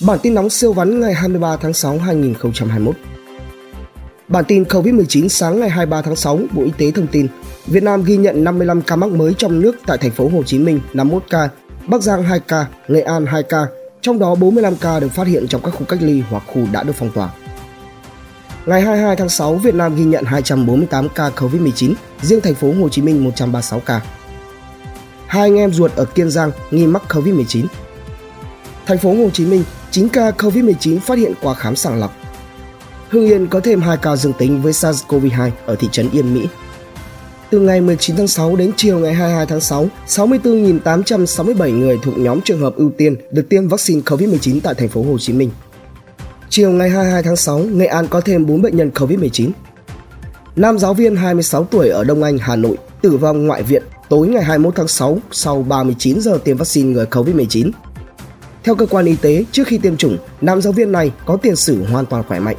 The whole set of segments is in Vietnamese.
Bản tin nóng siêu vắn ngày 23 tháng 6 2021. Bản tin COVID-19 sáng ngày 23 tháng 6, Bộ Y tế thông tin, Việt Nam ghi nhận 55 ca mắc mới trong nước tại thành phố Hồ Chí Minh 51 ca, Bắc Giang 2 ca, Nghệ An 2 ca, trong đó 45 ca được phát hiện trong các khu cách ly hoặc khu đã được phong tỏa. Ngày 22 tháng 6, Việt Nam ghi nhận 248 ca COVID-19, riêng thành phố Hồ Chí Minh 136 ca. Hai anh em ruột ở Kiên Giang nghi mắc COVID-19. Thành phố Hồ Chí Minh, 9 ca COVID-19 phát hiện qua khám sàng lọc. Hưng Yên có thêm 2 ca dương tính với SARS-CoV-2 ở thị trấn Yên Mỹ. Từ ngày 19 tháng 6 đến chiều ngày 22 tháng 6, 64.867 người thuộc nhóm trường hợp ưu tiên được tiêm vaccine COVID-19 tại thành phố Hồ Chí Minh. Chiều ngày 22 tháng 6, Nghệ An có thêm 4 bệnh nhân COVID-19. Nam giáo viên 26 tuổi ở Đông Anh, Hà Nội tử vong ngoại viện tối ngày 21 tháng 6 sau 39 giờ tiêm vaccine ngừa COVID-19. Theo cơ quan y tế, trước khi tiêm chủng, nam giáo viên này có tiền sử hoàn toàn khỏe mạnh.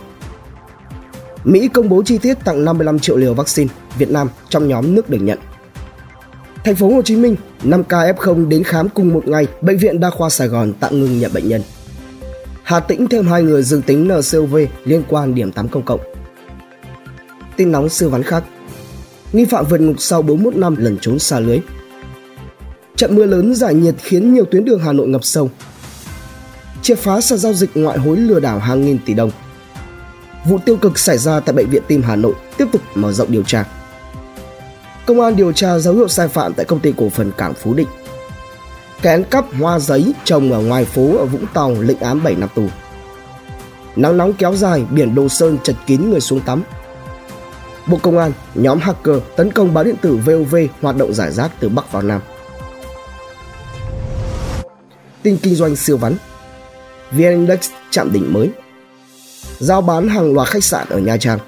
Mỹ công bố chi tiết tặng 55 triệu liều vaccine Việt Nam trong nhóm nước được nhận. Thành phố Hồ Chí Minh, 5 ca F0 đến khám cùng một ngày, bệnh viện Đa khoa Sài Gòn tạm ngừng nhận bệnh nhân. Hà Tĩnh thêm hai người dương tính NCOV liên quan điểm tắm công cộng. Tin nóng siêu vắn khác. Nghi phạm vượt ngục sau 41 năm lẩn trốn xa lưới. Trận mưa lớn giải nhiệt khiến nhiều tuyến đường Hà Nội ngập sâu. Triệt phá sàn giao dịch ngoại hối lừa đảo hàng nghìn tỷ đồng. Vụ tiêu cực xảy ra tại bệnh viện Tim Hà Nội tiếp tục mở rộng điều tra. Công an điều tra dấu hiệu sai phạm tại công ty cổ phần Cảng Phú Định kén cắp hoa giấy trồng ở ngoài phố ở Vũng Tàu lệnh án 7 năm tù. Nắng nóng kéo dài, biển Đồ Sơn chật kín người xuống tắm. Bộ Công an, nhóm hacker tấn công báo điện tử VOV hoạt động giải rác từ Bắc vào Nam. Tin kinh doanh siêu vắn VN Index chạm đỉnh mới Giao bán hàng loạt khách sạn ở Nha Trang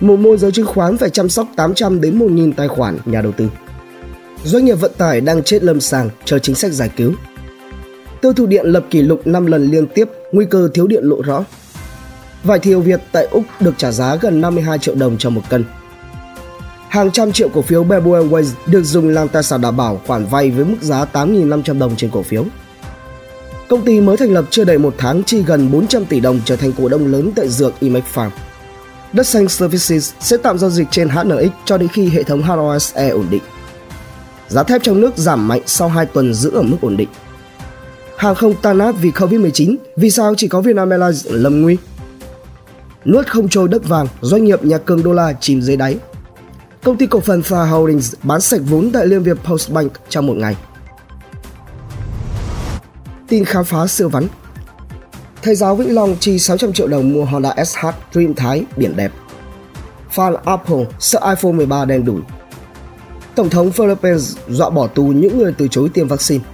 Một môi giới chứng khoán phải chăm sóc 800 đến 1.000 tài khoản nhà đầu tư Doanh nghiệp vận tải đang chết lâm sàng chờ chính sách giải cứu. Tiêu thụ điện lập kỷ lục 5 lần liên tiếp, nguy cơ thiếu điện lộ rõ. Vải thiều Việt tại Úc được trả giá gần 52 triệu đồng cho một cân. Hàng trăm triệu cổ phiếu Bamboo Airways được dùng làm tài sản đảm bảo khoản vay với mức giá 8.500 đồng trên cổ phiếu. Công ty mới thành lập chưa đầy một tháng chi gần 400 tỷ đồng trở thành cổ đông lớn tại dược Imex Farm. Đất xanh Services sẽ tạm giao dịch trên HNX cho đến khi hệ thống HOSE ổn định. Giá thép trong nước giảm mạnh sau 2 tuần giữ ở mức ổn định. Hàng không tan nát vì Covid-19, vì sao chỉ có Vietnam Airlines lâm nguy? Nuốt không trôi đất vàng, doanh nghiệp nhà cường đô la chìm dưới đáy. Công ty cổ phần Far Holdings bán sạch vốn tại Liên Việt Postbank trong một ngày. Tin khám phá siêu vắn Thầy giáo Vĩnh Long chi 600 triệu đồng mua Honda SH Dream Thái biển đẹp. Fan Apple sợ iPhone 13 đen đủi Tổng thống Philippines dọa bỏ tù những người từ chối tiêm vaccine.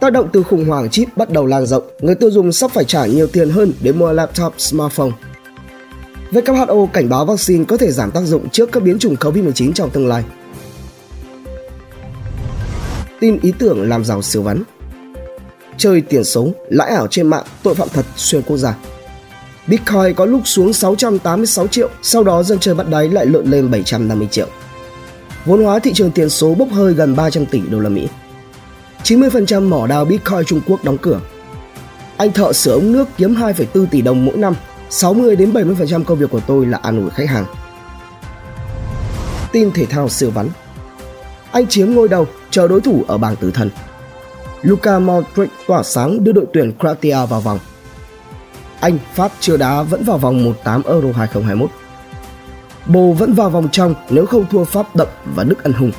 Tác động từ khủng hoảng chip bắt đầu lan rộng, người tiêu dùng sắp phải trả nhiều tiền hơn để mua laptop, smartphone. WHO cảnh báo vaccine có thể giảm tác dụng trước các biến chủng COVID-19 trong tương lai. Tin ý tưởng làm giàu siêu vắn Chơi tiền số, lãi ảo trên mạng, tội phạm thật xuyên quốc gia. Bitcoin có lúc xuống 686 triệu, sau đó dân chơi bắt đáy lại lượn lên 750 triệu vốn hóa thị trường tiền số bốc hơi gần 300 tỷ đô la Mỹ. 90% mỏ đào Bitcoin Trung Quốc đóng cửa. Anh thợ sửa ống nước kiếm 2,4 tỷ đồng mỗi năm, 60 đến 70% công việc của tôi là an ủi khách hàng. Tin thể thao siêu vắn. Anh chiếm ngôi đầu, chờ đối thủ ở bảng tử thần. Luka Modric tỏa sáng đưa đội tuyển Croatia vào vòng. Anh Pháp chưa đá vẫn vào vòng 18 Euro 2021. Bồ vẫn vào vòng trong nếu không thua Pháp đậm và Đức ăn hùng.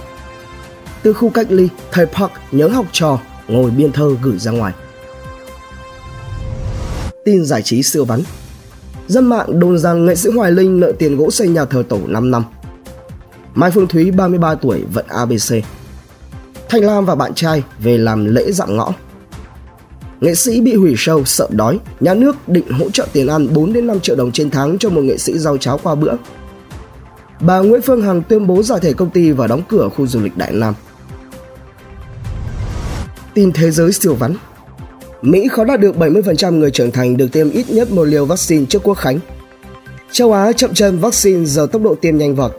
Từ khu cách ly, thầy Park nhớ học trò ngồi biên thơ gửi ra ngoài. Tin giải trí siêu vắn Dân mạng đồn rằng nghệ sĩ Hoài Linh nợ tiền gỗ xây nhà thờ tổ 5 năm. Mai Phương Thúy 33 tuổi vận ABC. Thanh Lam và bạn trai về làm lễ dặm ngõ. Nghệ sĩ bị hủy show sợ đói, nhà nước định hỗ trợ tiền ăn 4 đến 5 triệu đồng trên tháng cho một nghệ sĩ rau cháo qua bữa bà Nguyễn Phương Hằng tuyên bố giải thể công ty và đóng cửa khu du lịch Đại Nam. Tin thế giới siêu vắn Mỹ khó đạt được 70% người trưởng thành được tiêm ít nhất một liều vaccine trước quốc khánh. Châu Á chậm chân vaccine giờ tốc độ tiêm nhanh vọt.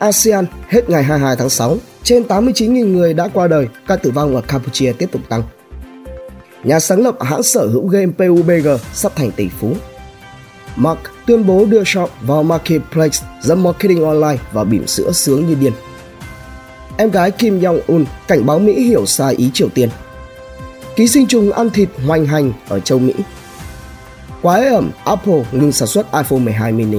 ASEAN hết ngày 22 tháng 6, trên 89.000 người đã qua đời, ca tử vong ở Campuchia tiếp tục tăng. nhà sáng lập hãng sở hữu game PUBG sắp thành tỷ phú. Mark tuyên bố đưa shop vào marketplace dẫn marketing online và bỉm sữa sướng như điên. Em gái Kim Jong-un cảnh báo Mỹ hiểu sai ý Triều Tiên. Ký sinh trùng ăn thịt hoành hành ở châu Mỹ. Quái ẩm Apple ngừng sản xuất iPhone 12 mini.